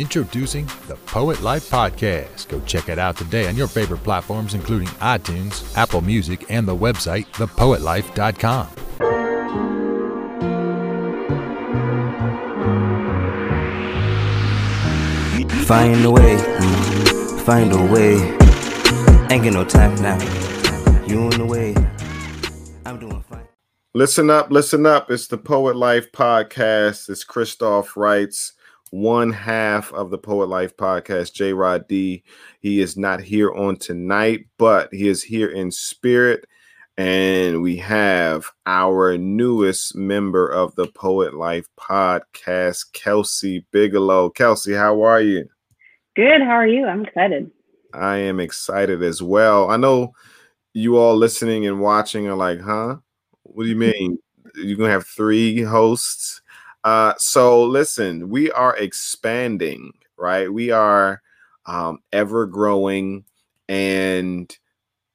Introducing the Poet Life Podcast. Go check it out today on your favorite platforms, including iTunes, Apple Music, and the website, thepoetlife.com. Find a way, find a way. Ain't got no time now. You in the way. I'm doing fine. Listen up, listen up. It's the Poet Life Podcast. It's Christoph Wrights, one half of the Poet Life Podcast, J Rod D. He is not here on tonight, but he is here in spirit. And we have our newest member of the Poet Life Podcast, Kelsey Bigelow. Kelsey, how are you? Good. How are you? I'm excited. I am excited as well. I know you all listening and watching are like, huh? What do you mean? You're gonna have three hosts? Uh, so listen, we are expanding, right? We are um, ever growing, and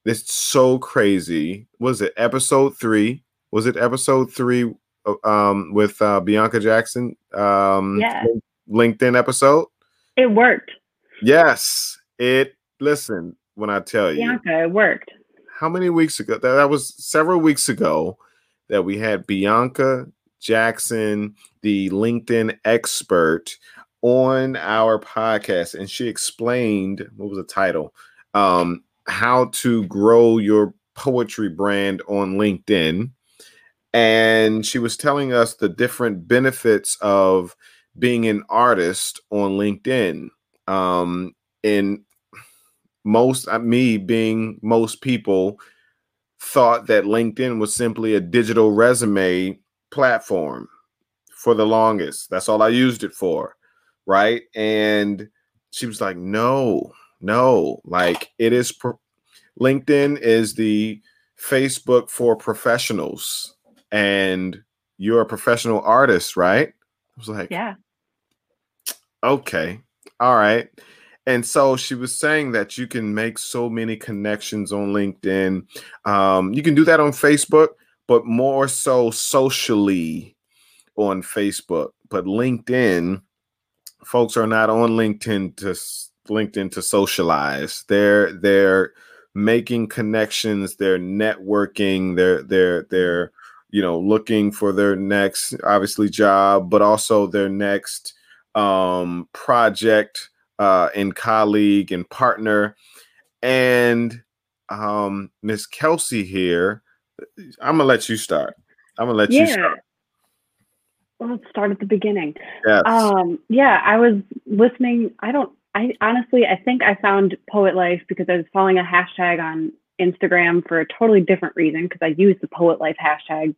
it's so crazy. Was it episode three? Was it episode three um, with uh, Bianca Jackson? Um, Yeah. LinkedIn episode. It worked. Yes, it. Listen, when I tell you, Bianca, it worked. how many weeks ago? That, that was several weeks ago that we had Bianca Jackson, the LinkedIn expert, on our podcast, and she explained what was the title, um, how to grow your poetry brand on LinkedIn, and she was telling us the different benefits of being an artist on LinkedIn. Um, and most uh, me being most people thought that LinkedIn was simply a digital resume platform for the longest. That's all I used it for. Right. And she was like, no, no, like it is pro- LinkedIn is the Facebook for professionals. And you're a professional artist, right? I was like, Yeah. okay all right and so she was saying that you can make so many connections on linkedin um, you can do that on facebook but more so socially on facebook but linkedin folks are not on linkedin to linkedin to socialize they're they're making connections they're networking they're they're they're you know looking for their next obviously job but also their next um, project uh, and colleague and partner. And um, Miss Kelsey here, I'm gonna let you start. I'm gonna let you start. Let's start at the beginning. Yes. Um, yeah, I was listening. I don't, I honestly, I think I found Poet Life because I was following a hashtag on Instagram for a totally different reason because I used the Poet Life hashtag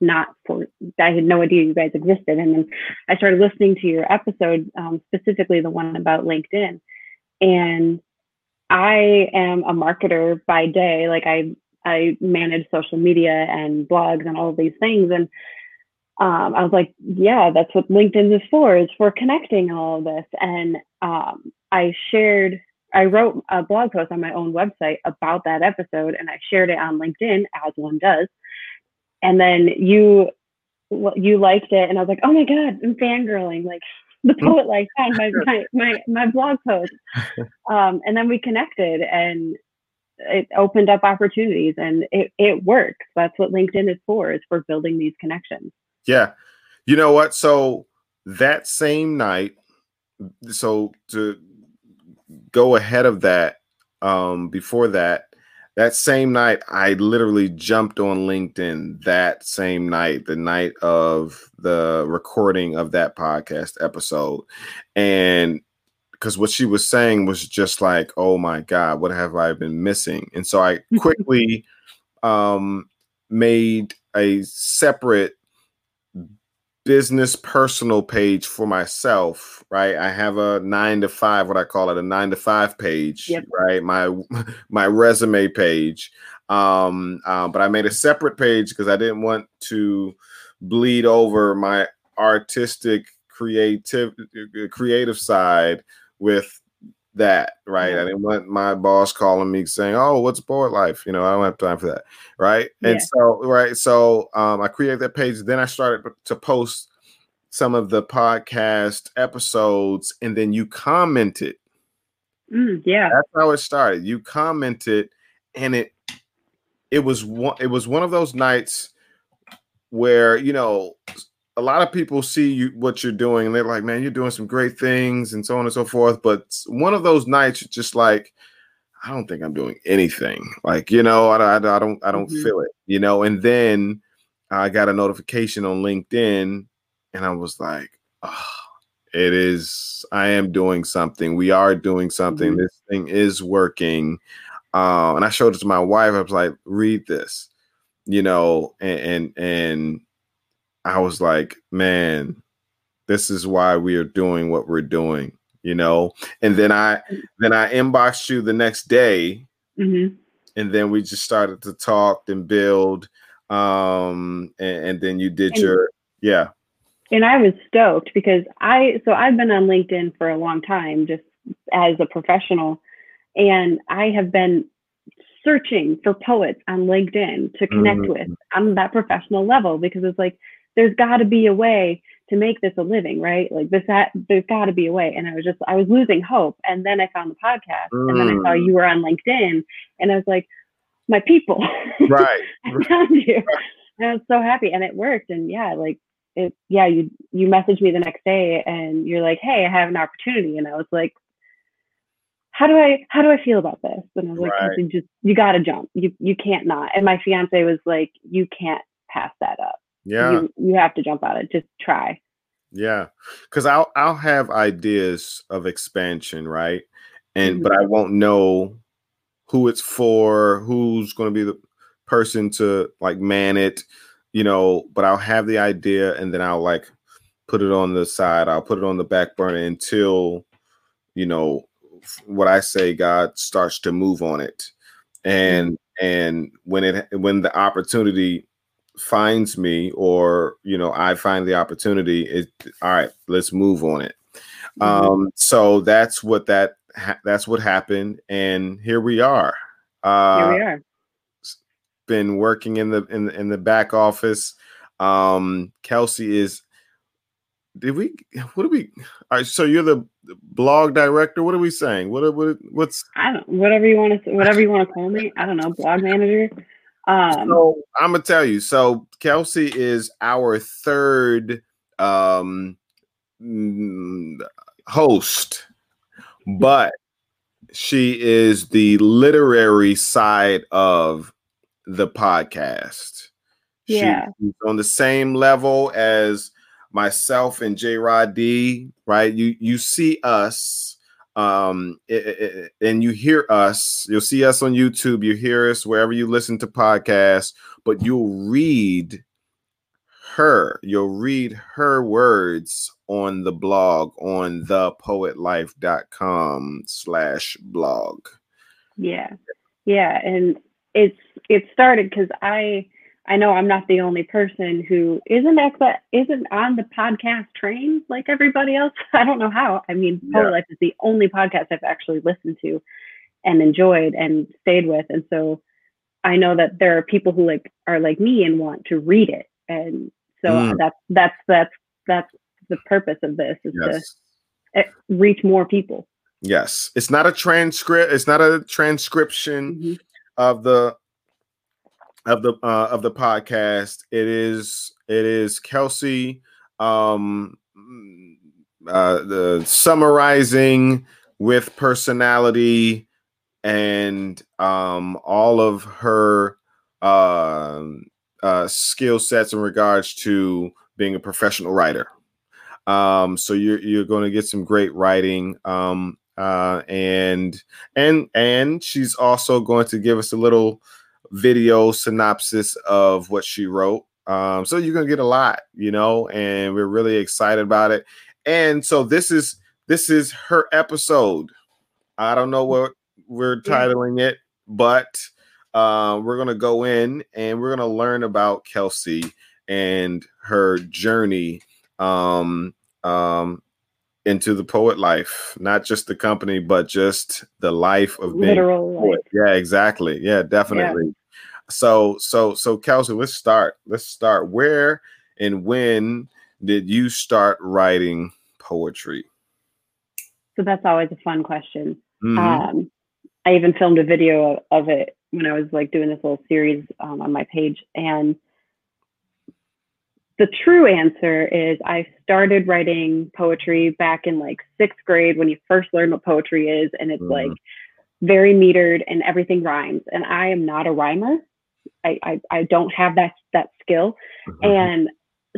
not for, I had no idea you guys existed. And then I started listening to your episode, um, specifically the one about LinkedIn. And I am a marketer by day. Like I, I manage social media and blogs and all of these things. And um, I was like, yeah, that's what LinkedIn is for, is for connecting and all of this. And um, I shared, I wrote a blog post on my own website about that episode and I shared it on LinkedIn as one does. And then you, you liked it. And I was like, oh my God, I'm fangirling. Like the poet like found my, my, my, my blog post. Um, and then we connected and it opened up opportunities and it, it works. That's what LinkedIn is for, is for building these connections. Yeah. You know what? So that same night, so to go ahead of that, um, before that, that same night, I literally jumped on LinkedIn that same night, the night of the recording of that podcast episode. And because what she was saying was just like, oh my God, what have I been missing? And so I quickly um, made a separate business personal page for myself right? I have a nine to five what i call it a nine to five page Yep. right? My my resume page. Um, um but i made a separate page because i didn't want to bleed over my artistic creative creative side with that right i didn't want my boss calling me saying oh what's board life you know i don't have time for that right and so right so um i created that page then i started to post some of the podcast episodes and then you commented. Mm, yeah. That's how it started. You commented and it it was one it was one of those nights where you know a lot of people see you what you're doing and they're like man you're doing some great things and so on and so forth but one of those nights just like i don't think i'm doing anything like you know i, I, I don't i don't Mhm. feel it you know and then i got a notification on linkedin and i was like oh, it is i am doing something we are doing something Mhm. this thing is working uh, and i showed it to my wife i was like read this you know and and, and I was like, man, this is why we are doing what we're doing, you know. And then I then I inboxed you the next day, hmm and then we just started to talk and build. Um, and, and then you did And- your yeah, And I was stoked because I, so I've been on LinkedIn for a long time, just as a professional, and I have been searching for poets on LinkedIn to connect Mhm. with on that professional level because it's like, there's got to be a way to make this a living, right? Like this, that, there's got to be a way. And I was just, I was losing hope. And then I found the podcast, and then I saw Mm. you were on LinkedIn, and I was like, my people, right. I found you. And I was so happy, and it worked. And yeah, like it. Yeah, you you messaged me the next day, and you're like, "Hey, I have an opportunity," and I was like, "How do I how do I feel about this?" And I was like, Right. "You just you got to jump. You you can't not." And my fiance was like, "You can't pass that up. Yeah. You you have to jump on it. Just try." Yeah, because I'll I'll have ideas of expansion, right? And but mm-hmm. I won't know who it's for, who's going to be the person to like man it, you know. But I'll have the idea, and then I'll like put it on the side. I'll put it on the back burner until you know what I say. God starts to move on it, mm-hmm. and and when it when the opportunity finds me or you know i find the opportunity it all right let's move on it Mhm. um so that's what that ha- that's what happened and here we are uh Here we are. been working in the in the, in the back office um kelsey is did we what do we all right so you're the blog director what are we saying what what what's I don't whatever you want to whatever you want to call me. I don't know, blog manager. Um, So I'm gonna tell you. So Kelsey is our third um mm, host, but she is the literary side of the podcast. Yeah. she's on the same level as myself and J Rod D, right? You you see us um i- i- i- and you hear us you'll see us on youtube you hear us wherever you listen to podcasts but you'll read her you'll read her words on the blog on thepoetlife.com slash blog Yeah. Yeah. And it's it started because I I know I'm not the only person who isn't the isn't on the podcast train like everybody else. I don't know how. I mean, Poet Yeah. Life is the only podcast I've actually listened to and enjoyed and stayed with. And so I know that there are people who like are like me and want to read it. And so Mm. that's that's that's that's the purpose of this is yes to reach more people. yes it's not a transcript it's not a transcription Mhm. of the of the uh, of the podcast. It is it is Kelsey um mm, uh the summarizing with personality and um all of her um uh skill sets in regards to being a professional writer. Um so you're you're going to get some great writing um uh and and and she's also going to give us a little video synopsis of what she wrote. Um, so you're gonna get a lot, you know, and we're really excited about it. And so this is this is her episode. I don't know what we're titling it, but uh, we're gonna go in and we're gonna learn about Kelsey and her journey um, um, into the poet life, not just the company, but just the life of being Literal poet. Yeah, exactly. Yeah, definitely. So, so, so, Kelsey, let's start. Let's start. Where and when did you start writing poetry? So that's always a fun question. Mhm. Um, I even filmed a video of it when I was like doing this little series um, on my page. And the true answer is I started writing poetry back in like sixth grade when you first learn what poetry is. And it's Mhm. like very metered and everything rhymes. And I am not a rhymer. I, I, I don't have that, that skill. Mhm. And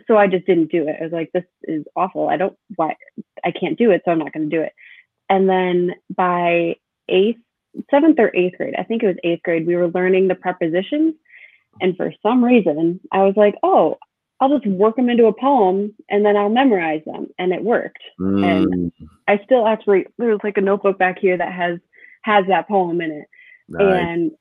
so I just didn't do it. I was like, this is awful. I don't why I can't do it, so I'm not gonna do it. And then by eighth, seventh or eighth grade, I think it was eighth grade, we were learning the prepositions. And for some reason, I was like, oh, I'll just work them into a poem and then I'll memorize them. And it worked. Mm, I still actually there's like a notebook back here that has has that poem in it. nice. And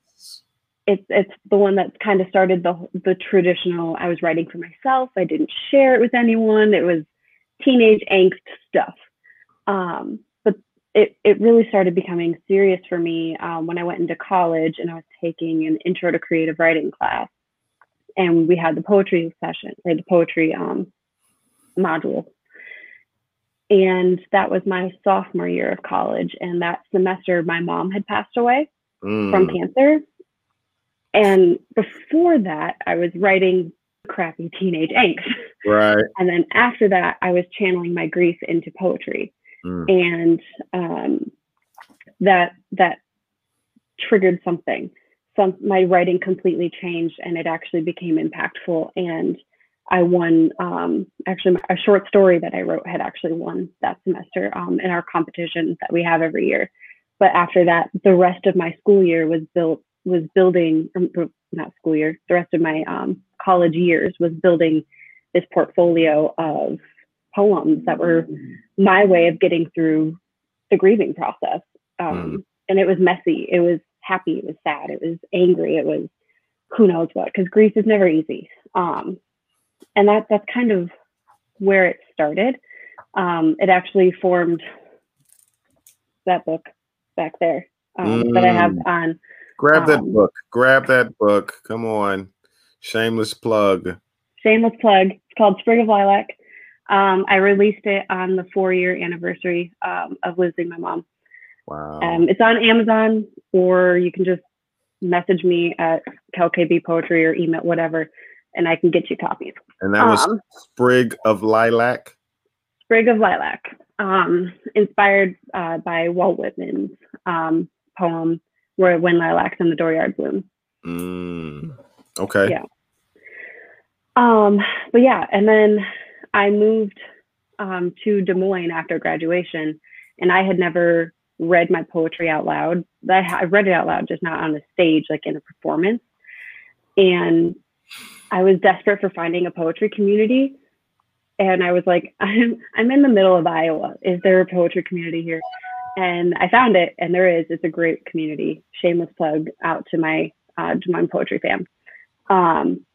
it's it's the one that's kind of started the the traditional I was writing for myself. I didn't share it with anyone. It was teenage angst stuff. Um, but it it really started becoming serious for me um, when I went into college and I was taking an intro to creative writing class, and we had the poetry session or the poetry um, module. And that was my sophomore year of college. And that semester, my mom had passed away from Mm, cancer. And before that, I was writing crappy teenage angst. right. And then after that, I was channeling my grief into poetry. Mm, And um, that that triggered something. Some my writing completely changed, and it actually became impactful. And I won. Um, actually, a short story that I wrote had actually won that semester um, in our competition that we have every year. But after that, the rest of my school year was built was building um, not school year. The rest of my um, college years was building this portfolio of poems that were my way of getting through the grieving process. Um, And it was messy. It was happy. It was sad. It was angry. It was who knows what. Because grief is never easy. Um, and that that's kind of where it started. Um, it actually formed that book back there um, that I have Mm. on. Grab that um, book. Grab that book. Come on. Shameless plug. Shameless plug. It's called Sprig of Lilac. Um, I released it on the four year anniversary um, of losing my mom. Wow. Um, it's on Amazon, or you can just message me at CalKB Poetry or email whatever, and I can get you copies. and that was um, Sprig of Lilac. Sprig of Lilac, um, inspired uh, by Walt Whitman's um, poem "Where When Lilacs in the Dooryard Bloom." Mm. Okay. Yeah. Um, but yeah, and then I moved um, to Des Moines after graduation, and I had never read my poetry out loud. I, I read it out loud, just not on the stage, like in a performance. And I was desperate for finding a poetry community. And I was like, I'm I'm in the middle of Iowa. Is there a poetry community here? And I found it, and there is. It's a great community. Shameless plug out to my uh, Des Moines poetry fam. Um,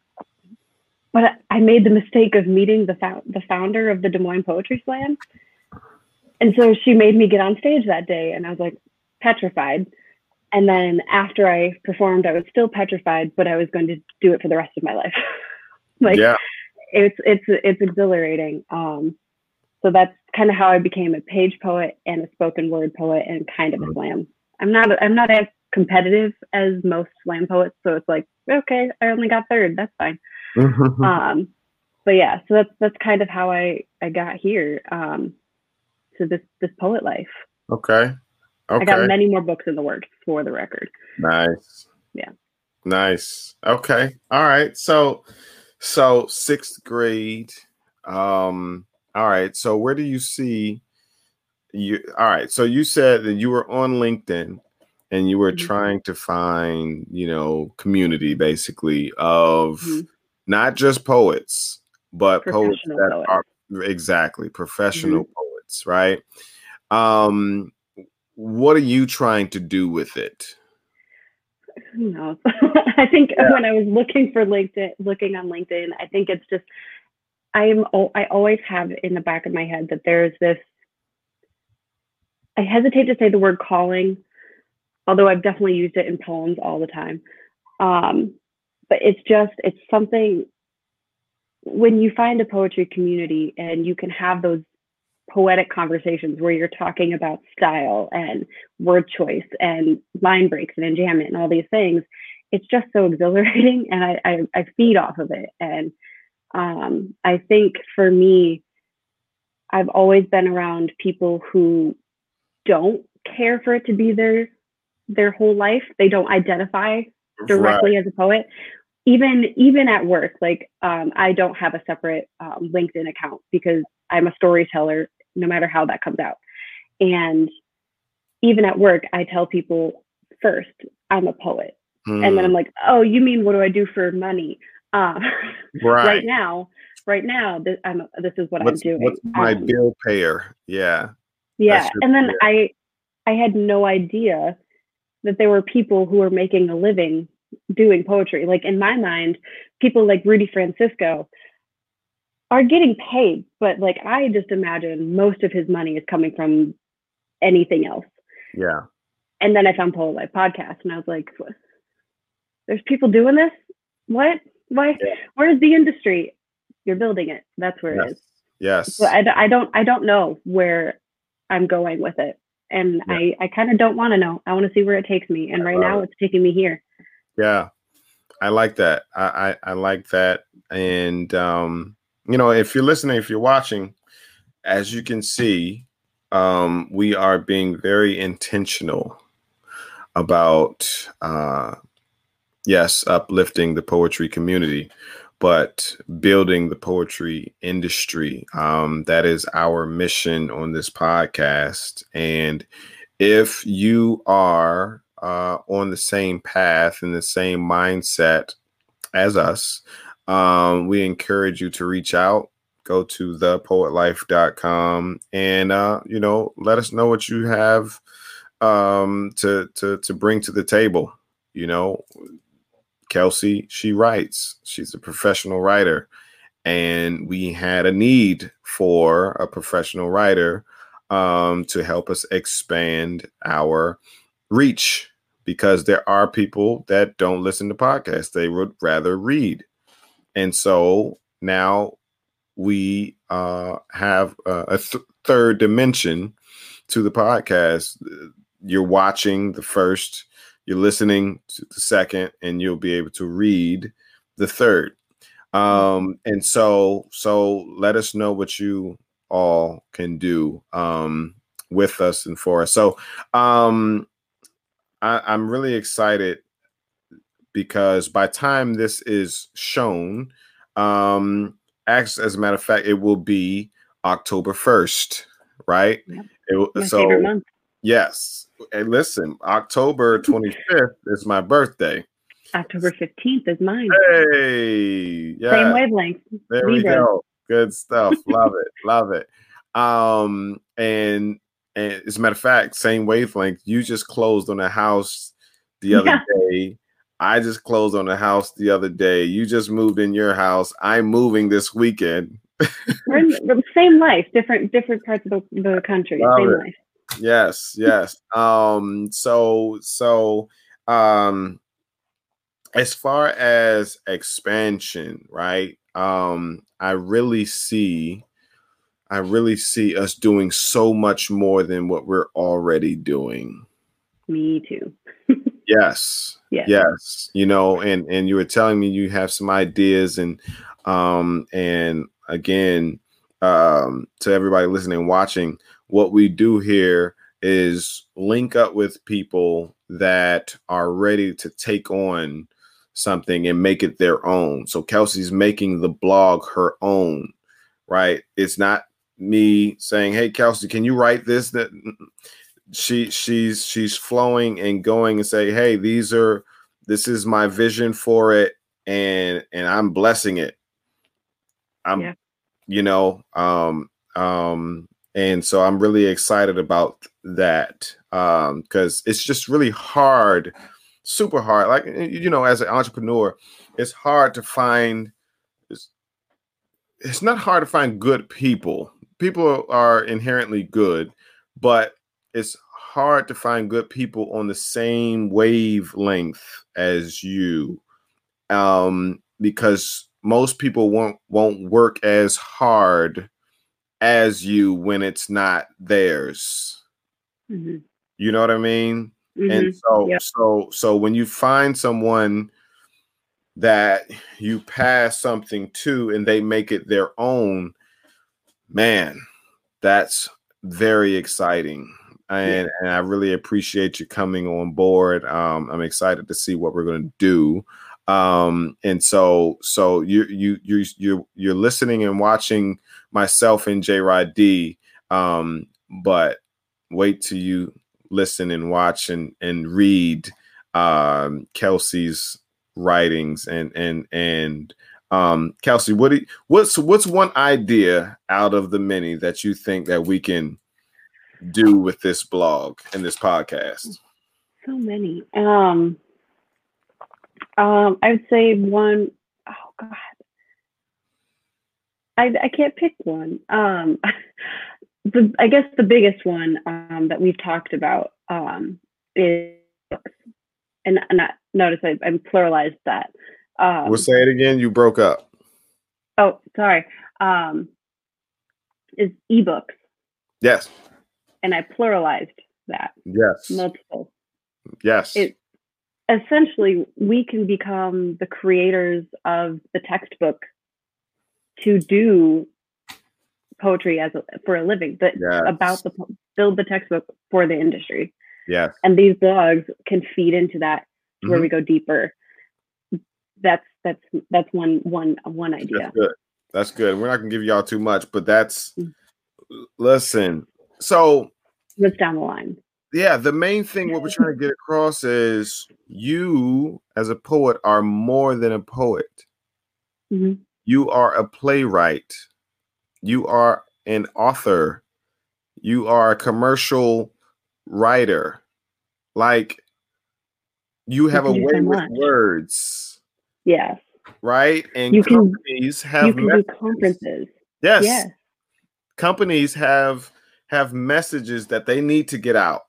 but I made the mistake of meeting the fou- the founder of the Des Moines Poetry Slam, and so she made me get on stage that day, and I was like petrified. And then after I performed, I was still petrified, but I was going to do it for the rest of my life. like yeah. it's it's it's exhilarating. Um, so that's kind of how I became a page poet and a spoken word poet and kind of a Mhm. slam. I'm not I'm not as competitive as most slam poets, so it's like okay, I only got third, that's fine. Um, but yeah, so that's that's kind of how I I got here um, to this this poet life. okay. Okay. I got many more books in the works for the record. Nice. Yeah. Nice. Okay. All right. So so sixth grade. Um, all right. So where do you see you all right. So you said that you were on LinkedIn and you were Mhm. trying to find, you know, community basically of Mhm. not just poets, but poets that poets. are exactly professional poets, right? Um what are you trying to do with it? who knows? I think Yeah. when I was looking for LinkedIn, looking on LinkedIn, I think it's just I'm I always have in the back of my head that there's this. I hesitate to say the word calling, although I've definitely used it in poems all the time. Um, but it's just it's something. when you find a poetry community and you can have those poetic conversations where you're talking about style and word choice and line breaks and enjambment and all these things, it's just so exhilarating and I, I, I feed off of it. And um, I think for me, I've always been around people who don't care for it to be their their whole life. They don't identify directly right. as a poet. Even even at work, like um, I don't have a separate um, LinkedIn account because I'm a storyteller, no matter how that comes out. And even at work, I tell people first, I'm a poet, mm. and then I'm hmm. like, oh, you mean what do I do for money? Uh, right. right now, right now, this, I'm, this is what what's, I'm doing. What's my um, bill payer? Yeah. Yeah, and then payer. I I had no idea that there were people who were making a living doing poetry. Like in my mind, people like Rudy Francisco are getting paid, but like I just imagine most of his money is coming from anything else. Yeah. And then I found Poet Life podcast and I was like, there's people doing this? What? Why? Yeah. Where's the industry? You're building it. That's where yes. it is. Yes. So I, I don't I don't know where I'm going with it and yeah. I I kind of don't want to know. I want to see where it takes me, and right now it's taking me here. Yeah, I like that. I, I I, like that, and um, you know, if you're listening, if you're watching, as you can see, um, we are being very intentional about uh, yes, uplifting the poetry community but building the poetry industry. Um, that is our mission on this podcast. And if you are uh, on the same path and the same mindset as us, um, we encourage you to reach out. Go to thepoetlife.com and uh, you know let us know what you have um, to to to bring to the table. You know, Kelsey, she writes. She's a professional writer. And we had a need for a professional writer um, to help us expand our reach because there are people that don't listen to podcasts. They would rather read. And so now we uh, have a th- third dimension to the podcast. You're watching the first you're listening to the second, and you'll be able to read the third. Um, and so, so let us know what you all can do um, with us and for us. So, um, I, I'm really excited because by time this is shown, um, as, as a matter of fact, it will be October 1st, right? Yep. It, so, yes. Hey, listen, October 25th is my birthday. October 15th is mine. Hey, yeah. Same wavelength. There we go. Good stuff. Love it. Love it. Um, and and as a matter of fact, same wavelength. You just closed on a house the other yeah. day. I just closed on a house the other day. You just moved in your house. I'm moving this weekend. We're in the same life, different different parts of the, the country. Love same it. life. Yes, yes. um, so so um as far as expansion, right? Um, I really see I really see us doing so much more than what we're already doing. Me too. yes. Yes. Yes. You know, and and you were telling me you have some ideas and um and again um to everybody listening watching what we do here is link up with people that are ready to take on something and make it their own. So Kelsey's making the blog her own, right? It's not me saying, "Hey Kelsey, can you write this?" That she she's she's flowing and going and say, "Hey, these are this is my vision for it and and I'm blessing it." I'm yeah. you know, um um and so i'm really excited about that um because it's just really hard super hard like you know as an entrepreneur it's hard to find it's, it's not hard to find good people. People are inherently good but it's hard to find good people on the same wavelength as you um because most people won't won't work as hard as you when it's not theirs. hmm You know what I mean? hmm And so Yep. so so when you find someone that you pass something to and they make it their own, man, that's very exciting. And, and I really appreciate you coming on board. Um, I'm excited to see what we're going to do. Um, and so so you you you you you're listening and watching myself and J Rod D. Um, but wait till you listen and watch and and read um, Kelsey's writings and and and um, Kelsey, what you, what's what's one idea out of the many that you think that we can do with this blog and this podcast? So many. Um, um, I would say one oh God. I I can't pick one. Um, the I guess the biggest one um, that we've talked about um, is books, and and I, notice I, I pluralized that. Um, we'll say it again. You broke up. oh, sorry. Um, is ebooks, Yes. and I pluralized that Yes. multiple. Yes. it essentially we can become the creators of the textbook to do poetry as a, for a living but Yes. about the build the textbook for the industry yes. and these blogs can feed into that to where we go deeper that's that's that's one one one idea That's good. That's good. We're not gonna give y'all too much, but that's Mm. listen. So what's down the line yeah, the main thing what we're trying to get across is you as a poet are more than a poet. Mhm. You are a playwright. You are an author. You are a commercial writer. Like you have a way so with words, yes right? And You can- companies have you can conferences Yes. yes companies have have messages that they need to get out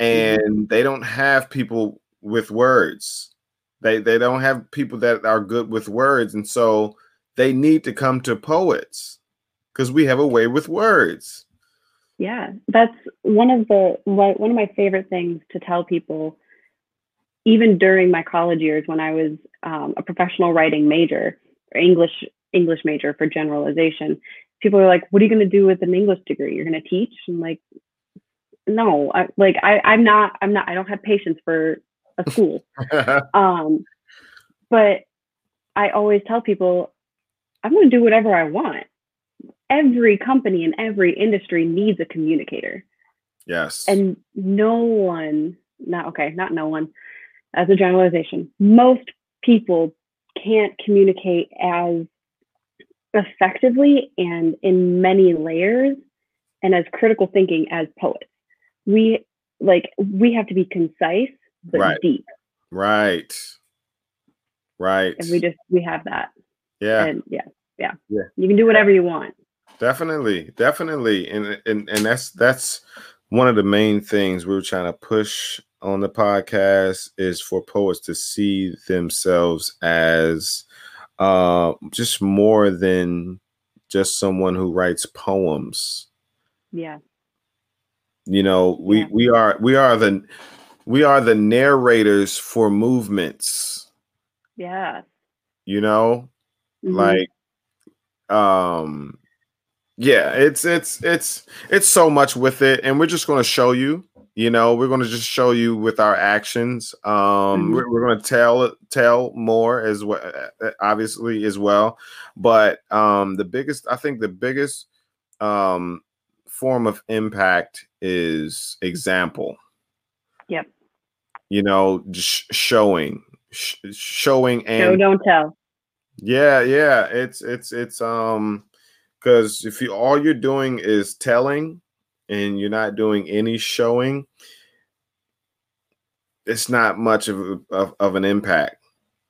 mm-hmm. and they don't have people with words they they don't have people that are good with words and so they need to come to poets because we have a way with words Yeah, that's one of the one of my favorite things to tell people. Even during my college years, when I was um, a professional writing major, or English English major for generalization, people are like, "What are you going to do with an English degree? You're going to teach?" I'm like, "No, I, like I, I'm not. I'm not. I don't have patience for a school." um, but I always tell people, I'm going to do whatever I want. Every company in every industry needs a communicator, yes and no one, not okay, not no one, as a generalization, most people can't communicate as effectively and in many layers and as critical thinking as poets. We like we have to be concise but Right. deep, right right and we just we have that. yeah and yeah, yeah, Yeah. You can do whatever you want. Definitely, definitely, and and and that's that's one of the main things we were trying to push on the podcast is for poets to see themselves as uh just more than just someone who writes poems. Yeah, You know, we Yeah. we are we are the we are the narrators for movements. yeah. You know, Mhm. like um yeah it's it's it's it's so much with it and we're just going to show you you know we're going to just show you with our actions um Mhm. we're, we're going to tell tell more as well obviously as well but um the biggest i think the biggest um form of impact is example. You know just showing sh- showing and Show don't tell. yeah, yeah. It's it's it's um because if you all you're doing is telling and you're not doing any showing, it's not much of a- of, of an impact.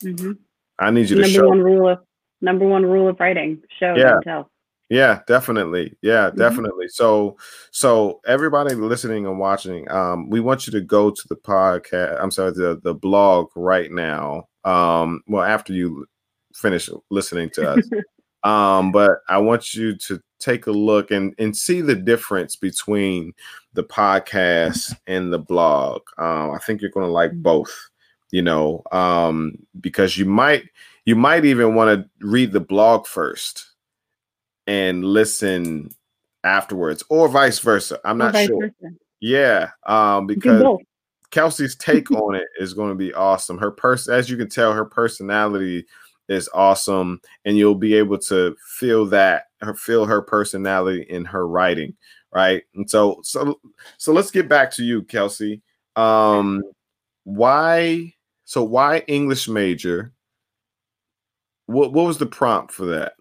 hmm I need you to Number show. one rule of number one rule of writing: show Yeah. don't tell. Yeah, definitely. Yeah, Mhm. definitely. So so everybody listening and watching, um, we want you to go to the podcast. I'm sorry, the the blog right now. Um, well, after you finish listening to us. um, but I want you to take a look and and see the difference between the podcast and the blog. Um, I think you're going to like both. You know, um, because you might you might even want to read the blog first and listen afterwards, or vice versa. I'm not sure. Versa. Yeah, um, because Kelsey's take on it is going to be awesome. Her person, as you can tell, her personality is awesome, and you'll be able to feel that her feel her personality in her writing, right? And so, so, so let's get back to you, Kelsey. Um, why? So, why English major? What What was the prompt for that?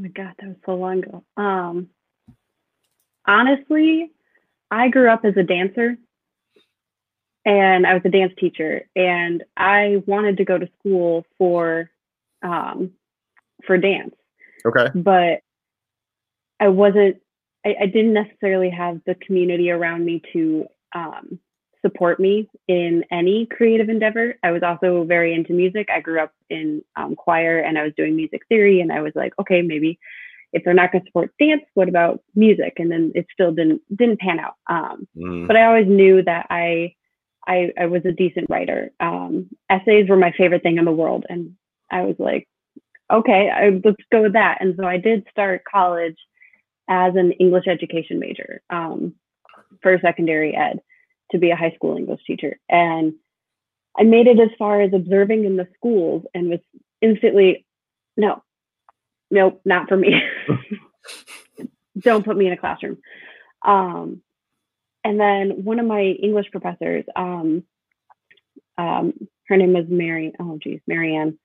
Oh my god, that was so long ago. Um, honestly, I grew up as a dancer and I was a dance teacher and I wanted to go to school for um, for dance. Okay. But I wasn't I, I didn't necessarily have the community around me to um, support me in any creative endeavor. I was also very into music. I grew up in um, choir and I was doing music theory and I was like, okay, maybe if they're not going to support dance, what about music? And then it still didn't didn't pan out. Um, mm. But I always knew that I, I I was a decent writer. Um, essays were my favorite thing in the world, and I was like, okay, I, let's go with that. And so I did start college as an English education major um, for secondary ed to be a high school English teacher, and I made it as far as observing in the schools and was instantly, no, nope, not for me. Don't put me in a classroom. Um, and then one of my English professors, um, um, her name was Mary. Oh, geez, Marianne.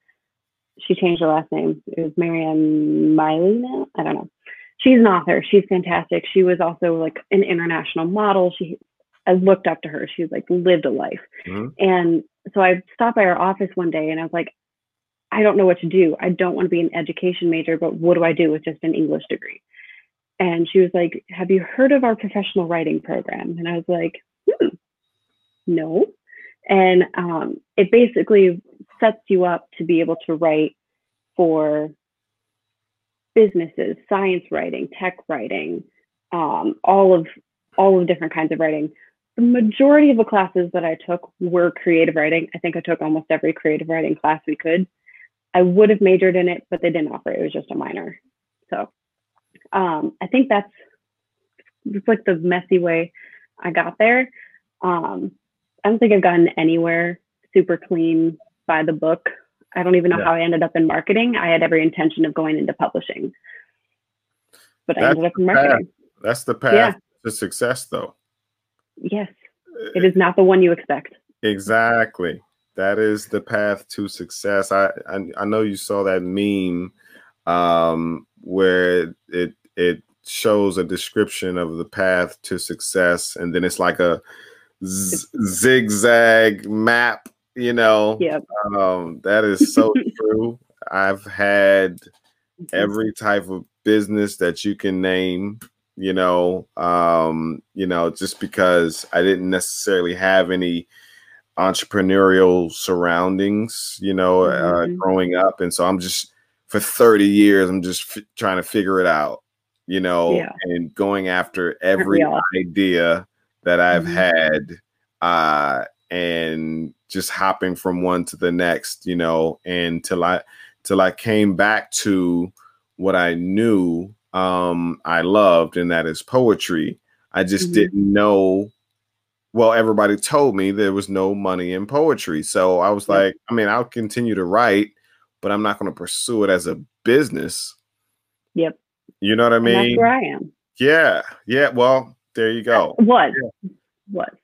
She changed her last name. It was Marianne Miley now. I don't know. She's an author. She's fantastic. She was also like an international model. She, I looked up to her. She's like lived a life. Mm-hmm. And so I stopped by her office one day and I was like, I don't know what to do. I don't want to be an education major, but what do I do with just an English degree? And she was like, Have you heard of our professional writing program? And I was like, hmm, No. And um, it basically sets you up to be able to write for businesses, science writing, tech writing, um, all of all of different kinds of writing. The majority of the classes that I took were creative writing. I think I took almost every creative writing class we could. I would have majored in it, but they didn't offer it. It was just a minor. So um, I think that's it's like the messy way I got there. Um, I don't think I've gotten anywhere super clean by the book. I don't even know yeah. how I ended up in marketing. I had every intention of going into publishing, but that's I ended up in marketing. Path. That's the path yeah. to success, though. Yes, it is not the one you expect. Exactly. That is the path to success. I I, I know you saw that meme um, where it it shows a description of the path to success, and then it's like a z- zigzag map. You know, yep. um, that is so true. I've had every type of business that you can name you know um you know just because i didn't necessarily have any entrepreneurial surroundings you know uh, mm-hmm. uh, growing up and so i'm just for 30 years i'm just f- trying to figure it out you know yeah. and going after every idea that i've mm-hmm. had uh and just hopping from one to the next you know and till i till i came back to what i knew um i loved and that is poetry. I just mm-hmm. didn't know well everybody told me there was no money in poetry. So i was like i mean i'll continue to write but i'm not going to pursue it as a business. Yep. You know what i mean and that's where i am. Yeah yeah well there you go. what yeah. what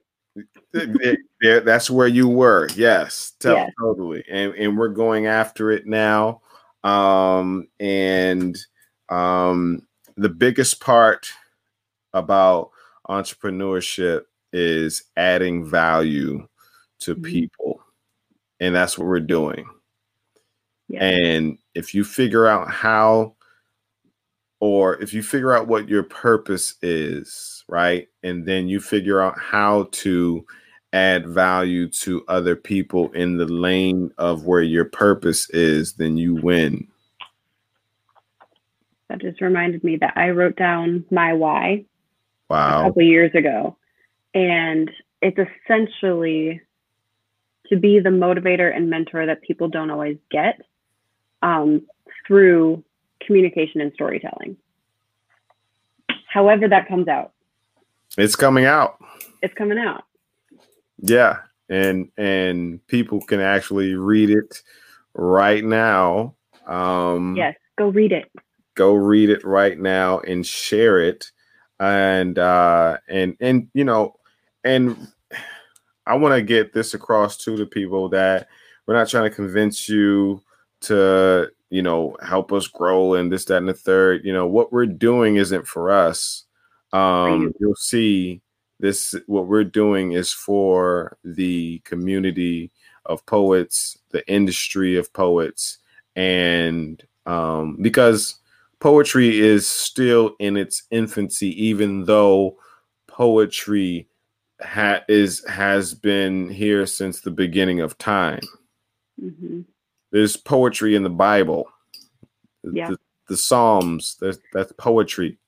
that's where you were. Yes, t- yes. totally. And and we're going after it now. Um and um the biggest part about entrepreneurship is adding value to mm-hmm. people. And that's what we're doing. Yeah. And if you figure out how, or if you figure out what your purpose is, right? And then you figure out how to add value to other people in the lane of where your purpose is, then you win. That just reminded me that I wrote down my why wow. a couple years ago. And it's essentially to be the motivator and mentor that people don't always get um, through communication and storytelling. However, that comes out, It's coming out. it's coming out. Yeah. And and people can actually read it right now. Um Yes, go read it. Go read it right now and share it. And uh and and you know and i want to get this across to the people that we're not trying to convince you to you know help us grow and this that and the third. You know what we're doing isn't for us. Um you. you'll see this what we're doing is for the community of poets the industry of poets. And um because poetry is still in its infancy even though poetry ha- is has been here since the beginning of time hmm there's poetry in the bible The- Yeah. the, the psalms there's, that's poetry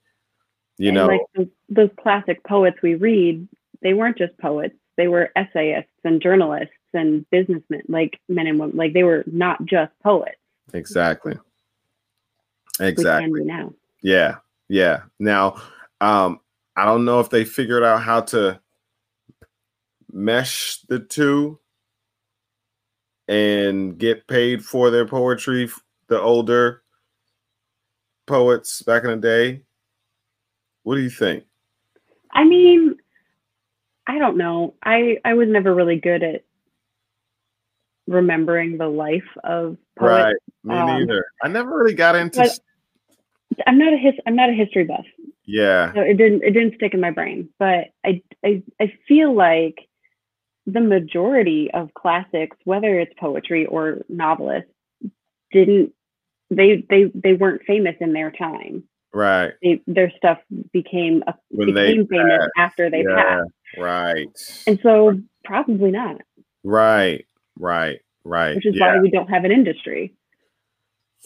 you And know like those, those classic poets we read, they weren't just poets; they were essayists and journalists and businessmen, like men and women. Like they were not just poets. exactly exactly now. Yeah, yeah. Now, um, I don't know if they figured out how to mesh the two and get paid for their poetry. The older poets back in the day. What do you think? I mean, I don't know. I I was never really good at remembering the life of poets. Me um, neither. I never really got into. I'm not a his I'm not a history buff. yeah, So it didn't it didn't stick in my brain. But I I I feel like the majority of classics, whether it's poetry or novelists, didn't they they they weren't famous in their time. right. They, their stuff became a, When became famous passed, after they yeah, passed. right, And so probably not, right, right, right. which is yeah. why we don't have an industry.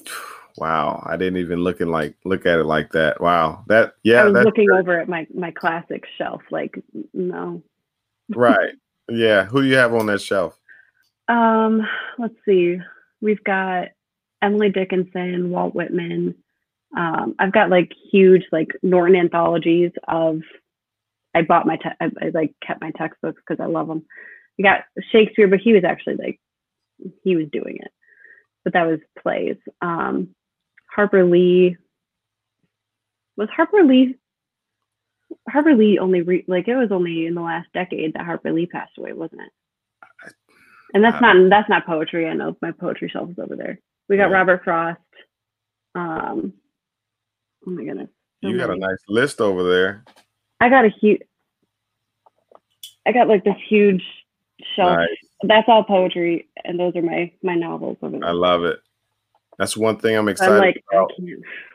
Wow, I didn't even look in like look at it like that. Wow, that yeah. I was looking over at my my classics shelf, like no. right. Yeah, who do you have on that shelf? Um, let's see. We've got Emily Dickinson, Walt Whitman. Um, I've got like huge like Norton anthologies of. I bought my te- I, I like kept my textbooks because I love them. We got Shakespeare, but he was actually like he was doing it, but that was plays. Um, Harper Lee was Harper Lee. Harper Lee only re- like it was only in the last decade that Harper Lee passed away, wasn't it? And that's Uh, not that's not poetry. I know my poetry shelf is over there. We got Yeah. Robert Frost. Um, oh my goodness, so You got a nice list over there. I got a huge. I got like this huge shelf. Nice. That's all poetry, and those are my my novels. I love it. That's one thing I'm excited I'm like, about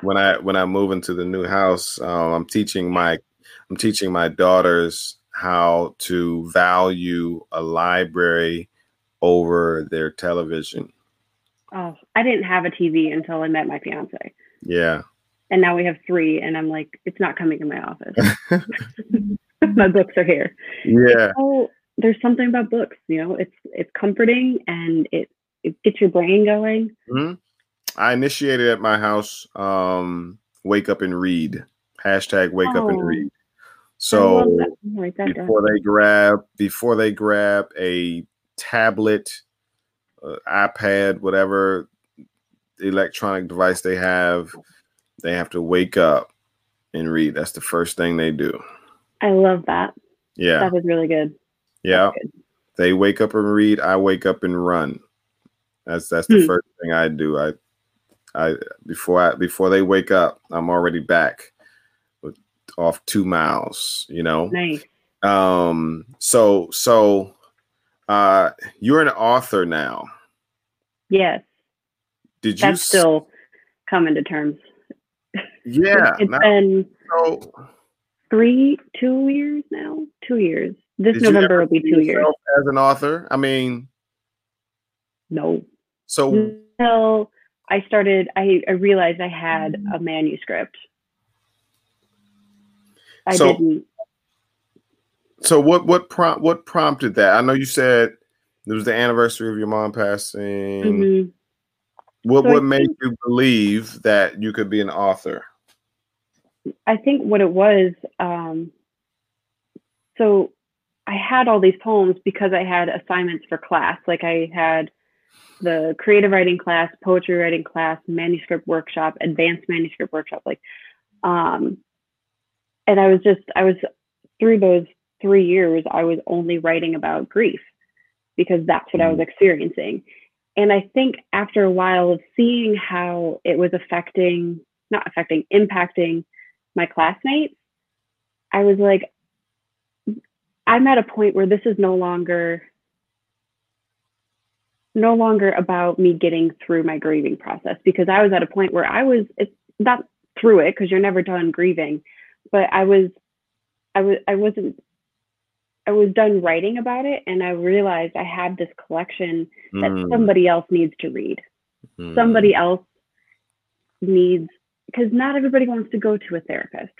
when I when I move into the new house. Um, I'm teaching my I'm teaching my daughters how to value a library over their television. Oh, I didn't have a TV until I met my fiance, Yeah, and now we have three, and I'm like, it's not coming in my office. my books are here. yeah, Oh, there's something about books, you know, it's it's comforting and it it gets your brain going. Mhm. I initiated at my house. Um, wake up and read. Hashtag wake up and Oh. read. So love that. I'm gonna write that down. before they grab before they grab a tablet, uh, iPad, whatever electronic device they have, they have to wake up and read. That's the first thing they do. I love that. Yeah, That was really good. Yeah. They wake up and read. I wake up and run. That's that's the Hmm. first thing I do. I I before I before they wake up, I'm already back with off two miles. You know. Nice. Um, so so uh you're an author now. Yes, Did you that's still coming to terms. yeah It's now, been so three, two years now. Two years. This Did you November ever will be see two years. as an author. I mean, No. so Until I started, I, I realized I had a manuscript. I So- didn't. so what what prompt what prompted that? I know you said it was the anniversary of your mom passing. Mhm. What So I what made think- you believe that you could be an author? I think what it was, um, so I had all these poems because I had assignments for class. Like I had the creative writing class, poetry writing class, manuscript workshop, advanced manuscript workshop. Like, um, and I was just, I was through those three years, I was only writing about grief because that's what I was experiencing. And I think after a while of seeing how it was affecting, not affecting, impacting my classmates, I was like, I'm at a point where this is no longer no longer about me getting through my grieving process because I was at a point where I was it's not through it because you're never done grieving, but I was I was I wasn't I was done writing about it and I realized I had this collection that Mm, somebody else needs to read. Mm. somebody else needs because not everybody wants to go to a therapist.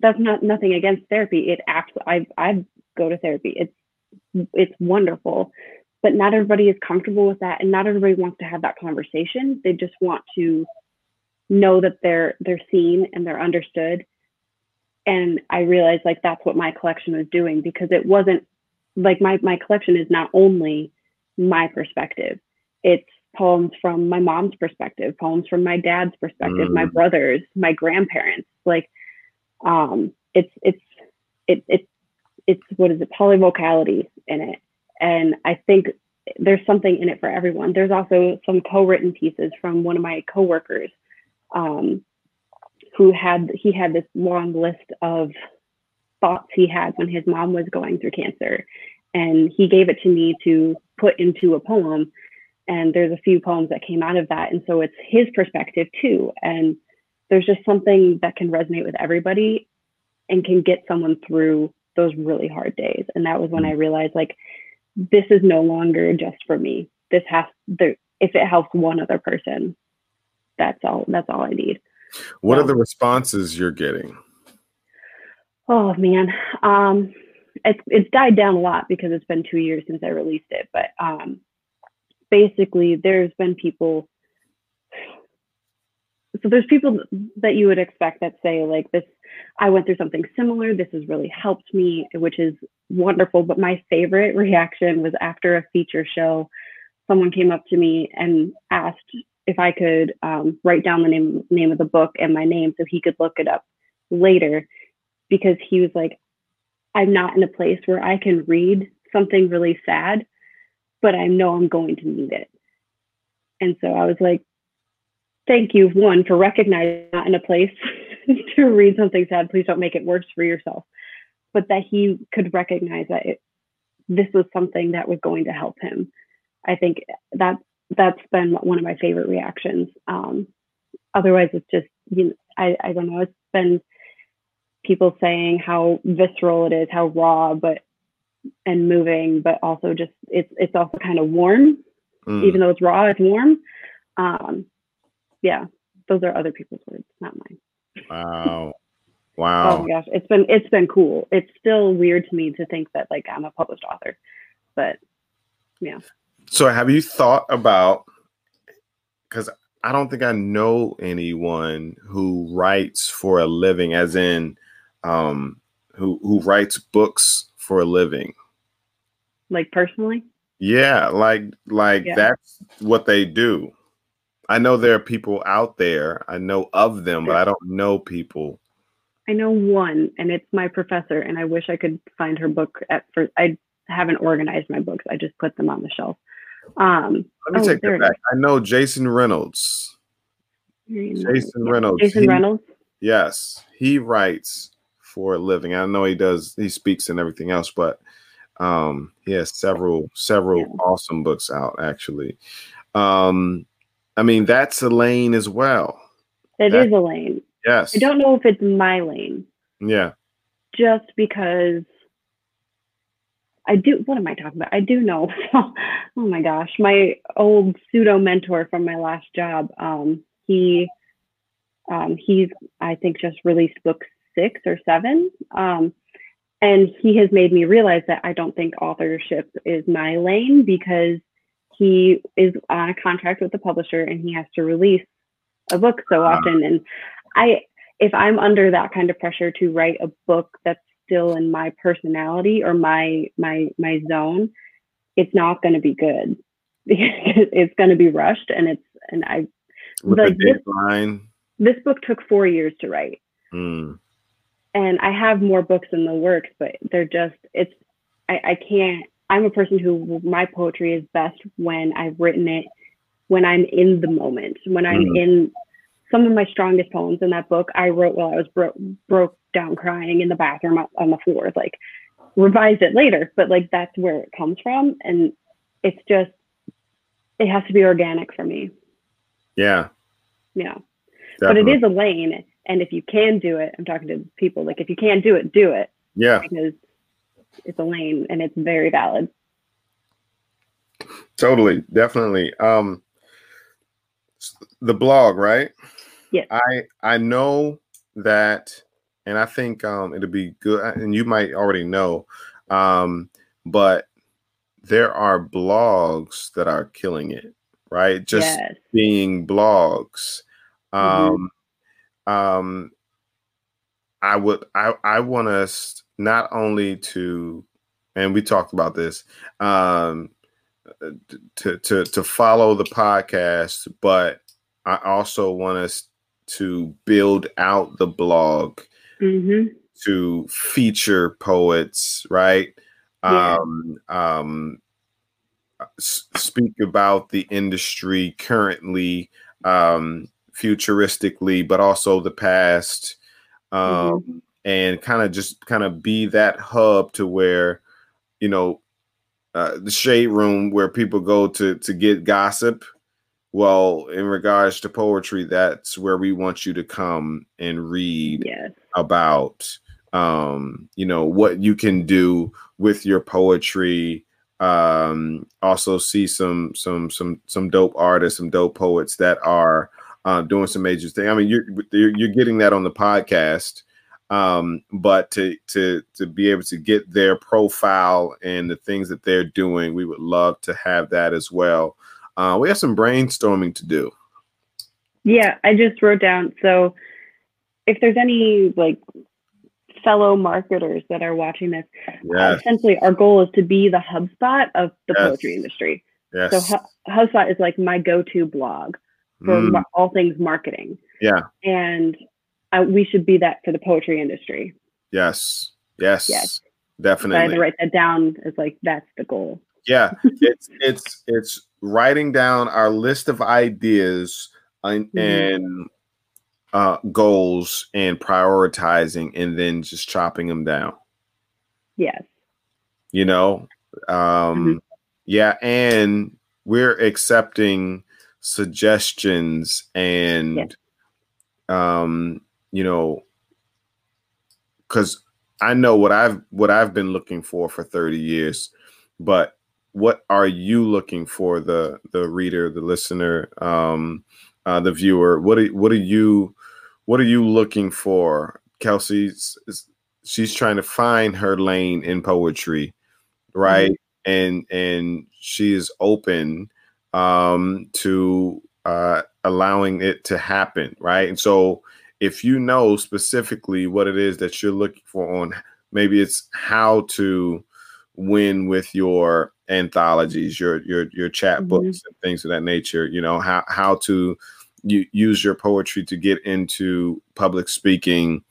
That's not nothing against therapy. It absolutely I've i go to therapy. It's it's wonderful. But not everybody is comfortable with that and not everybody wants to have that conversation. They just want to know that they're they're seen and they're understood. And i realized like that's what my collection was doing because it wasn't like my my collection is not only my perspective. It's poems from my mom's perspective, poems from my dad's perspective, my Mm. brothers, my grandparents. Like, um, it's it's it it it's what is it? Polyvocality in it, and I think there's something in it for everyone. There's also some co-written pieces from one of my coworkers, um, who had he had this long list of thoughts he had when his mom was going through cancer, and he gave it to me to put into a poem. And there's a few poems that came out of that. And so it's his perspective too. And there's just something that can resonate with everybody and can get someone through those really hard days. And that was when i realized like this is no longer just for me. This has there if it helps one other person that's all that's all i need. What are the responses you're getting? oh man. Um it's it's died down a lot because it's been two years since i released it but um basically there's been people so there's people that you would expect that say like this i went through something similar. This has really helped me which is wonderful. But my favorite reaction was after a feature show someone came up to me and asked if i could um, write down the name name of the book and my name so he could look it up later. Because he was like i'm not in a place where i can read something really sad but i know i'm going to need it. And so i was like thank you one for recognizing not in a place to read something sad please don't make it worse for yourself. But that he could recognize that it, this was something that was going to help him. I think that that's been one of my favorite reactions. Um, otherwise it's just you know I, I don't know. It's been people saying how visceral it is how raw but and moving but also just it's it's also kind of warm. Mm. even though it's raw it's warm. Um yeah those are other people's words not mine Wow. Wow. oh my gosh it's been it's been cool it's still weird to me to think that like i'm a published author but yeah So have you thought about because I don't think I know anyone who writes for a living, as in um who who writes books for a living. like personally Yeah, like like Yeah. that's what they do. I know there are people out there. I know of them, but I don't know people. i know one and it's my professor and i wish i could find her book at first i haven't organized my books i just put them on the shelf um Let me Oh, take that back. I know Jason Reynolds. Jason Reynolds. jason he- reynolds Yes, he writes for a living. I know he does. He speaks and everything else, but um, he has several several Yeah. awesome books out. Actually, um, I mean that's a lane as well. It That- is a lane Yes. i don't know if it's my lane Yeah. just because I do. What am I talking about? I do know. oh my gosh, my old pseudo mentor from my last job. Um, he, um, he's I think just released book six or seven. Um, and he has made me realize that I don't think authorship is my lane because he is on a contract with the publisher and he has to release a book so often. And I, if I'm under that kind of pressure to write a book that's still in my personality or my my my zone, it's not going to be good. it's going to be rushed, and it's and I With like the this, deadline. this book took four years to write, Mm, and I have more books in the works, but they're just it's I, I can't. I'm a person who my poetry is best when I've written it when I'm in the moment, when I'm Mm. in some of my strongest poems in that book I wrote while I was bro- broke down crying in the bathroom on- the floor. Like revised it later, but like that's where it comes from, and it's just it has to be organic for me. yeah. Yeah. know, but it is a lane, and if you can do it, I'm talking to people like if you can do it, do it Yeah. because it's a lane and it's very valid. Totally, definitely. Um, the blog, right? Yes. I I know that, and I think um it'll be good. And you might already know, um, but there are blogs that are killing it, right? Just yes. being blogs. Mhm. Um, um, I would I I want us not only to, and we talked about this, um, to to to follow the podcast, but I also want us to build out the blog hmm to feature poets, right? Yeah. Um, um, speak about the industry currently, um, futuristically, but also the past, um, and kind of just kind of be that hub to where, you know, uh, the shade room where people go to to get gossip. Well, in regards to poetry, that's where we want you to come and read Yes. about um you know what you can do with your poetry um also see some some some some dope artists some dope poets that are uh doing some major things i mean you're you're, you're getting that on the podcast um but to to to be able to get their profile and the things that they're doing we would love to have that as well uh we have some brainstorming to do Yeah, I just wrote down. So, if there's any like fellow marketers that are watching this, uh, essentially our goal is to be the HubSpot of the Yes. poetry industry. yes So Hu- HubSpot is like my go-to blog for Mm, all things marketing. Yeah. and I, we should be that for the poetry industry. Yes. Yes. Yes. So I had to write that down as like that's the goal. Yeah. It's it's it's writing down our list of ideas and, Mhm. and uh goals and prioritizing and then just chopping them down. Yes. You know? Um yeah, and we're accepting suggestions and um you know because I know what I've what I've been looking for for 30 years, but what are you looking for the the reader, the listener, um, uh, the viewer? What are what are you what are you looking for? Kelsey's she's trying to find her lane in poetry, right? And and she is open um, to uh, allowing it to happen, right? And so if you know specifically what it is that you're looking for on maybe it's how to win with your anthologies your your your chap Mhm. books and things of that nature you know how how to you, use your poetry to get into public speaking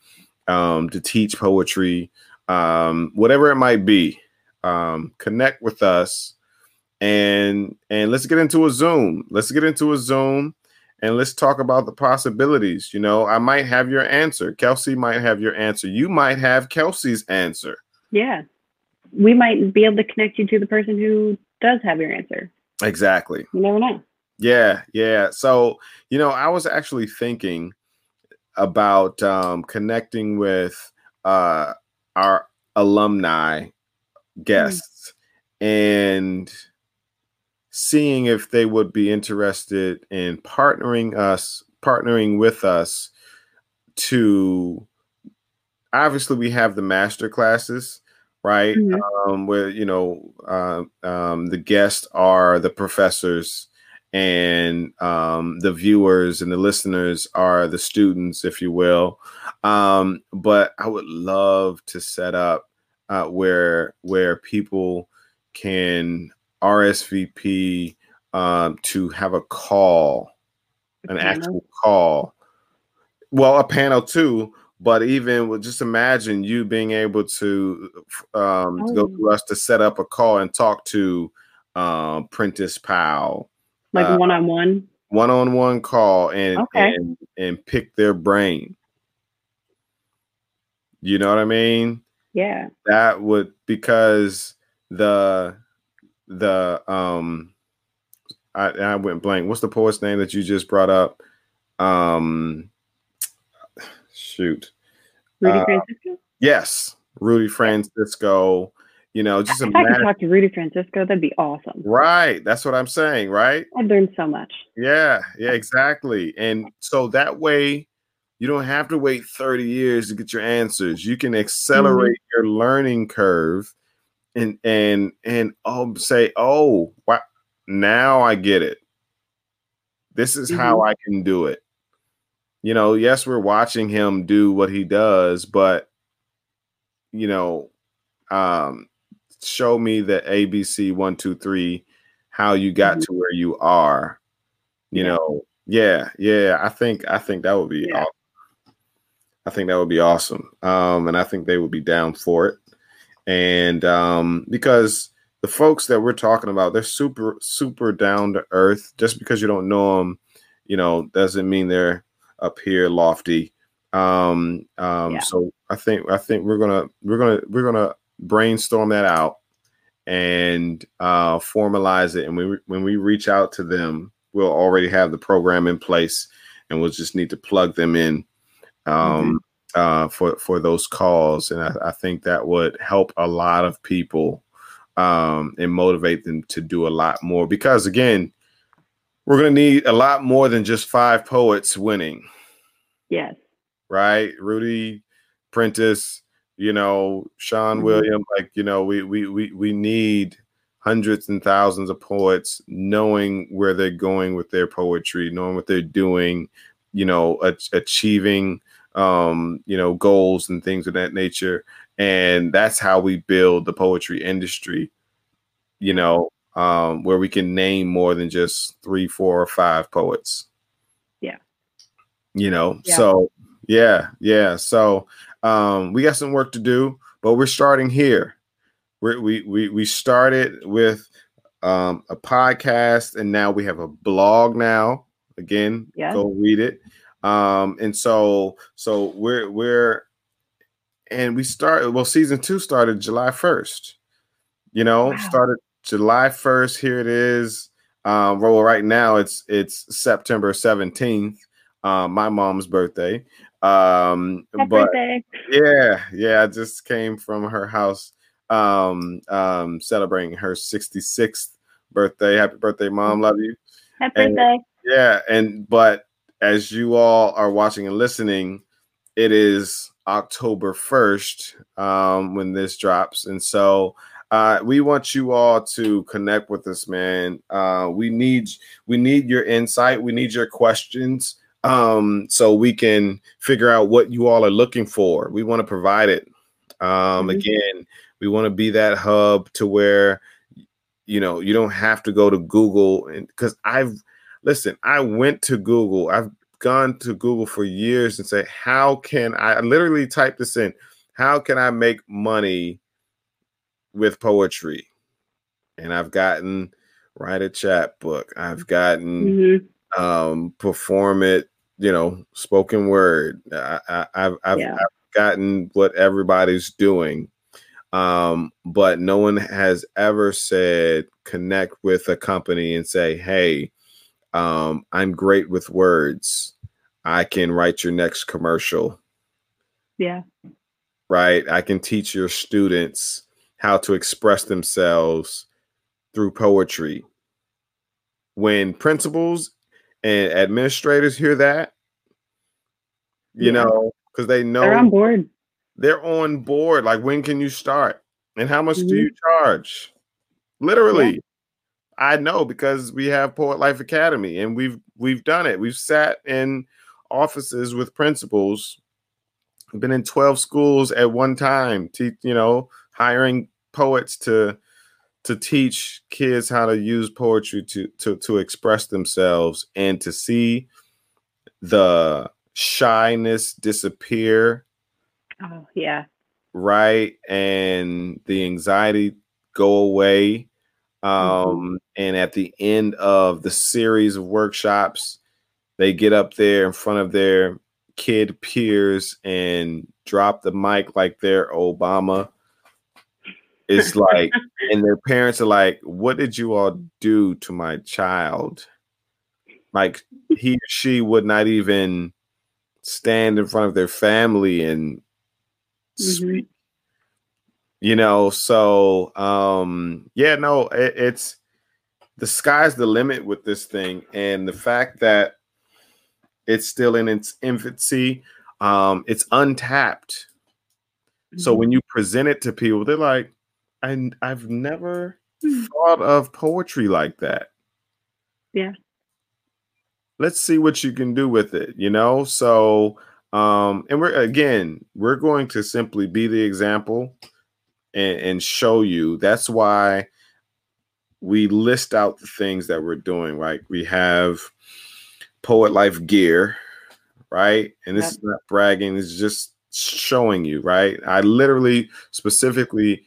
um to teach poetry um whatever it might be um connect with us and and let's get into a zoom let's get into a zoom and let's talk about the possibilities. You know, I might have your answer. Kelsey might have your answer. You might have Kelsey's answer. Yeah. We might be able to connect you to the person who does have your answer. Exactly. You never know. Yeah, yeah. So, you know, I was actually thinking about um, connecting with uh, our alumni guests and seeing if they would be interested in partnering us, partnering with us to obviously we have the master classes right Mhm. um, where you know uh, um, the guests are the professors and um, the viewers and the listeners are the students if you will um, but i would love to set up uh, where where people can rsvp um, to have a call an actual call well a panel too but even with just imagine you being able to um to go Oh. through us to set up a call and talk to um Prentice Powell Like Uh, one on one. one-on-one call and Okay. and and pick their brain you know what i mean Yeah. that would because the the um I, I went blank what's the poet's name that you just brought up um shoot Rudy Uh, Francisco. Yes, Rudy Francisco. You know, just If I could talk to Rudy Francisco, that'd be awesome. Right, that's what I'm saying. Right? I'd learn so much. Yeah, yeah, exactly. And so that way, you don't have to wait 30 years to get your answers. You can accelerate your learning curve, and and and oh, say, oh, wow, now I get it. This is how I can do it. You know, yes, we're watching him do what he does, but you know, um, show me the ABC one, two, three, how you got Mhm. to where you are. You Yeah. know, yeah, yeah. I think I think that would be Yeah. awesome. I think that would be awesome. Um, and I think they would be down for it. And um, because the folks that we're talking about, they're super, super down to earth. Just because you don't know them, you know, doesn't mean they're up here lofty. Um, um, Yeah. so I think I think we're gonna we're gonna we're gonna brainstorm that out and uh, formalize it. And we, when we reach out to them, we'll already have the program in place, and we'll just need to plug them in um, uh, for for those calls. And I, I think that would help a lot of people um, and motivate them to do a lot more. Because again, we're going to need a lot more than just five poets winning Yes. right? Rudy Prentice, you know, Sean Mhm. William, like, you know, we we we we need hundreds and thousands of poets knowing where they're going with their poetry, knowing what they're doing, you know, a- achieving um, you know, goals and things of that nature. And that's how we build the poetry industry, you know, um, where we can name more than just three, four, or five poets. Yeah. You know, Yeah. so yeah, yeah. So um, we got some work to do, but we're starting here. We're, we we we started with um, a podcast, and now we have a blog. Now, again, Yes. go read it. Um, and so so we're we're and we started. Well, season two started July first. You know, Wow. started July first. Here it is. Um, well, right now it's it's September seventeenth. Um, my mom's birthday. Um, Happy but birthday. yeah, yeah, I just came from her house um um celebrating her 66th birthday. Happy birthday, mom. Love you. Happy and- birthday. Yeah, and but as you all are watching and listening, it is October 1st um when this drops. And so uh we want you all to connect with us, man. Uh we need we need your insight, we need your questions um so we can figure out what you all are looking for. We want to provide it. Um Mhm. again, we want to be that hub to where you know you don't have to go to Google and because I've listen, I went to Google. I've gone to Google for years and say, how can I, I literally type this in? How can I make money with poetry? And I've gotten write a chapbook. I've gotten hmm um perform it, you know, spoken word. I, I, I've I've, Yeah. I've gotten what everybody's doing. Um, but no one has ever said connect with a company and say, hey, um, I'm great with words. I can write your next commercial, Yeah. right? I can teach your students how to express themselves through poetry. When principals and administrators hear that, you Yeah. know, because they know They're on board. they're on board. Like, when can you start? And how much do Mhm. you charge? Literally. I know because we have Poet Life Academy and we've we've done it. We've sat in offices with principals, been in 12 schools at one time, te- you know, hiring poets to to teach kids how to use poetry to to to express themselves and to see the shyness disappear Oh yeah. right and the anxiety go away um and at the end of the series of workshops they get up there in front of their kid peers and drop the mic like they're obama. It's like and their parents are like what did you all do to my child? Like he or she would not even stand in front of their family and Mhm. speak you know so um yeah no it, it's the sky's the limit with this thing and the fact that it's still in its infancy um it's untapped so Mhm. when you present it to people they're like I, i've never Hmm. thought of poetry like that Yeah. let's see what you can do with it you know so um and we're again we're going to simply be the example and, and show you. That's why we list out the things that we're doing right? We have poet life gear right? And this is not bragging it's just showing you right? I literally specifically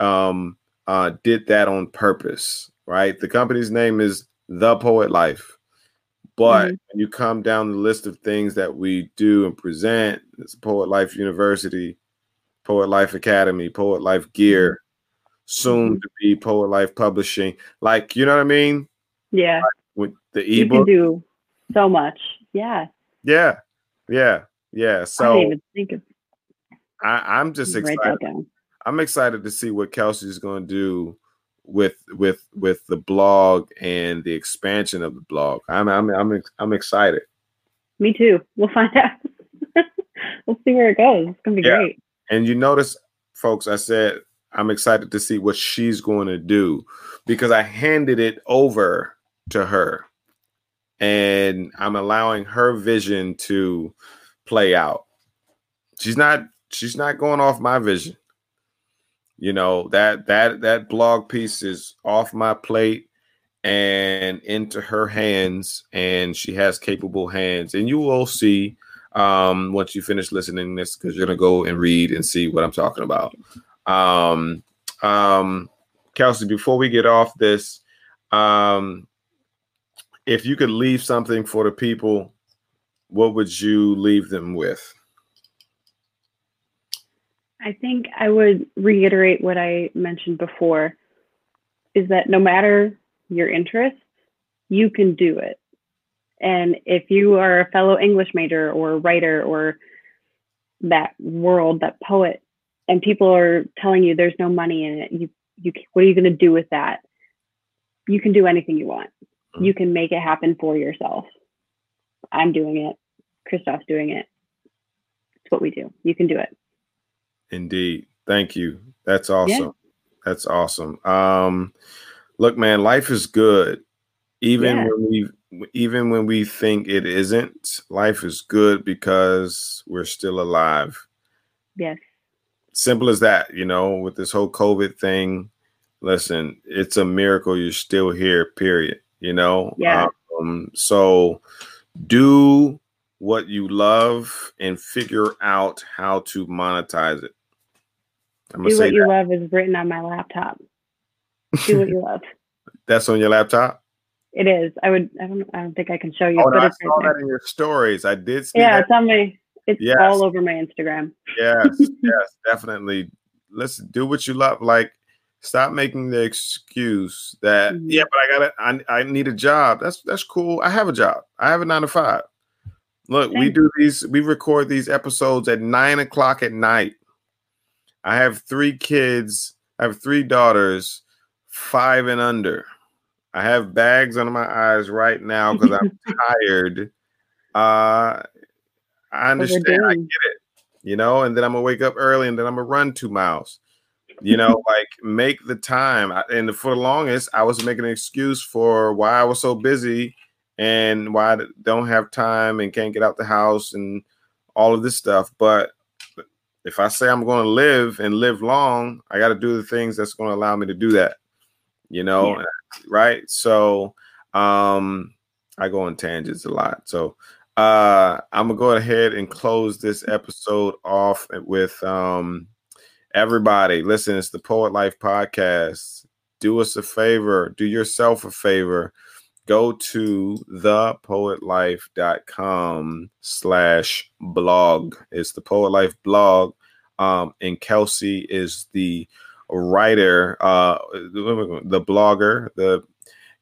um uh did that on purpose right? The company's name is the poet life. But Mhm. when you come down the list of things that we do and present, it's Poet Life University, Poet Life Academy, Poet Life Gear, soon Mhm. to be Poet Life Publishing. Like, you know what I mean? Yeah. With the You can ebook. do so much. Yeah. Yeah. Yeah. Yeah. So even think of I, I'm just excited. I'm excited to see what Kelsey's going to do with with with the blog and the expansion of the blog. I'm I'm I'm I'm excited. Me too. We'll find out. we'll see where it goes. It's gonna be Yeah. great. And you notice, folks, I said I'm excited to see what she's going to do because I handed it over to her and I'm allowing her vision to play out. She's not she's not going off my vision. You know, that that that blog piece is off my plate and into her hands and she has capable hands and you will see um once you finish listening this because you're gonna go and read and see what I'm talking about. Um um Kelsey, before we get off this, um if you could leave something for the people, what would you leave them with? I think I would reiterate what I mentioned before is that no matter your interests, you can do it. And if you are a fellow English major or writer or that world, that poet, and people are telling you there's no money in it, you, you what are you going to do with that? You can do anything you want. You can make it happen for yourself. I'm doing it. Christoph's doing it. It's what we do. You can do it. Indeed. Thank you. That's awesome. That's awesome. Um look man, life is good. Even Yeah. when we even when we think it isn't, life is good because we're still alive. Yes. Simple as that, you know, with this whole COVID thing. Listen, it's a miracle you're still here, period. You know? Yeah. Um, so do what you love and figure out how to monetize it. I'm Do say what you that. love is written on my laptop. Do what you love. That's on your laptop. It is. I would. I don't. I don't think I can show you. Oh, no, but I saw that in your stories. I did see yeah, that. it's on my. It's Yes. all over my Instagram. Yes, yes, definitely. Let's do what you love. Like, stop making the excuse that Mhm. yeah, but I gotta, I, I need a job. That's that's cool. I have a job. I have a nine to five. Look, we do these. We record these episodes at nine o'clock at night. I have three kids. I have three daughters. five and under. I have bags under my eyes right now because I'm tired. Uh, I understand. I get it. You know, and then I'm gonna wake up early, and then I'm gonna run two miles. You know, like make the time. And for the longest, I was making an excuse for why I was so busy and why I don't have time and can't get out the house and all of this stuff. But if I say I'm going to live and live long, I got to do the things that's going to allow me to do that. You know, yeah. Right? So, um, I go on tangents a lot. So, uh, I'm gonna go ahead and close this episode off with um, everybody. Listen, it's the Poet Life podcast. Do us a favor. Do yourself a favor go to thepoetlife.com slash blog. It's the Poet Life blog. Um, and Kelsey is the writer, uh, the blogger, the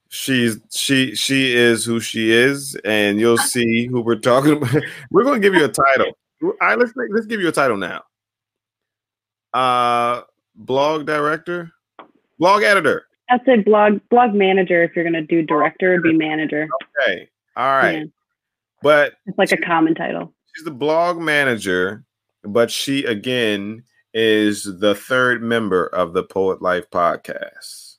she's she she is who she is, and you'll see who we're talking about. we're gonna give you a title. All right, let's let's give you a title now. Uh blog director, blog editor. I'd say blog blog manager if you're gonna do director, it'd be manager. Okay. All right. Yeah. But it's like a common title. She's the blog manager, but she again is the third member of the Poet Life podcast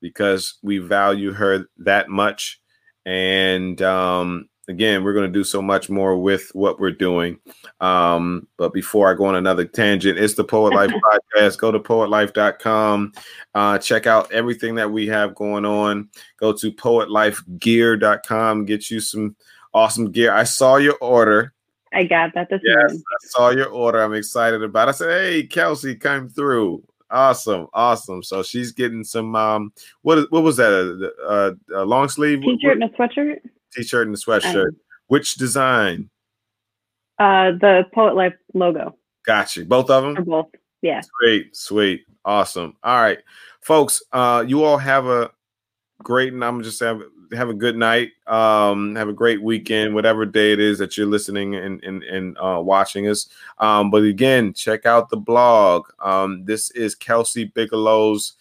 because we value her that much. And um, again, we're going to do so much more with what we're doing. Um, but before I go on another tangent, it's the Poet Life podcast. Go to poetlife.com. Uh, check out everything that we have going on. Go to poetlifegear.com. Get you some awesome gear. I saw your order. I got that this yes, morning. I saw your order. I'm excited about. It. I said, "Hey, Kelsey, come through." Awesome, awesome. So she's getting some. Um, what what was that? A, a, a long sleeve t-shirt and a sweatshirt t-shirt and a sweatshirt. Um, Which design? Uh, the Poet Life logo. Got you. Both of them. Or both. Yeah. Sweet, sweet, awesome. All right, folks. Uh, you all have a great, and I'm just have have a good night. Um, have a great weekend, whatever day it is that you're listening and and, and uh, watching us. Um, but again, check out the blog. Um, this is Kelsey Bigelow's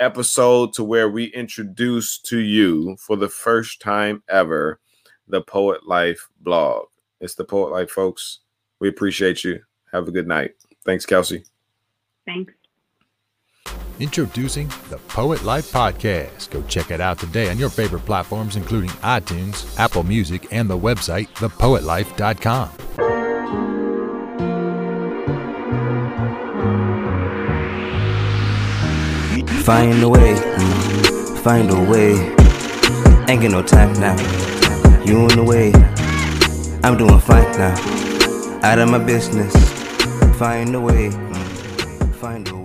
episode to where we introduce to you for the first time ever the Poet Life blog. It's the Poet Life, folks. We appreciate you. Have a good night. Thanks, Kelsey. Thanks. Introducing the Poet Life Podcast. Go check it out today on your favorite platforms, including iTunes, Apple Music, and the website, thepoetlife.com. Find a way, find a way. Ain't get no time now. You in the way. I'm doing fine now. Out of my business. Find a way, find a way.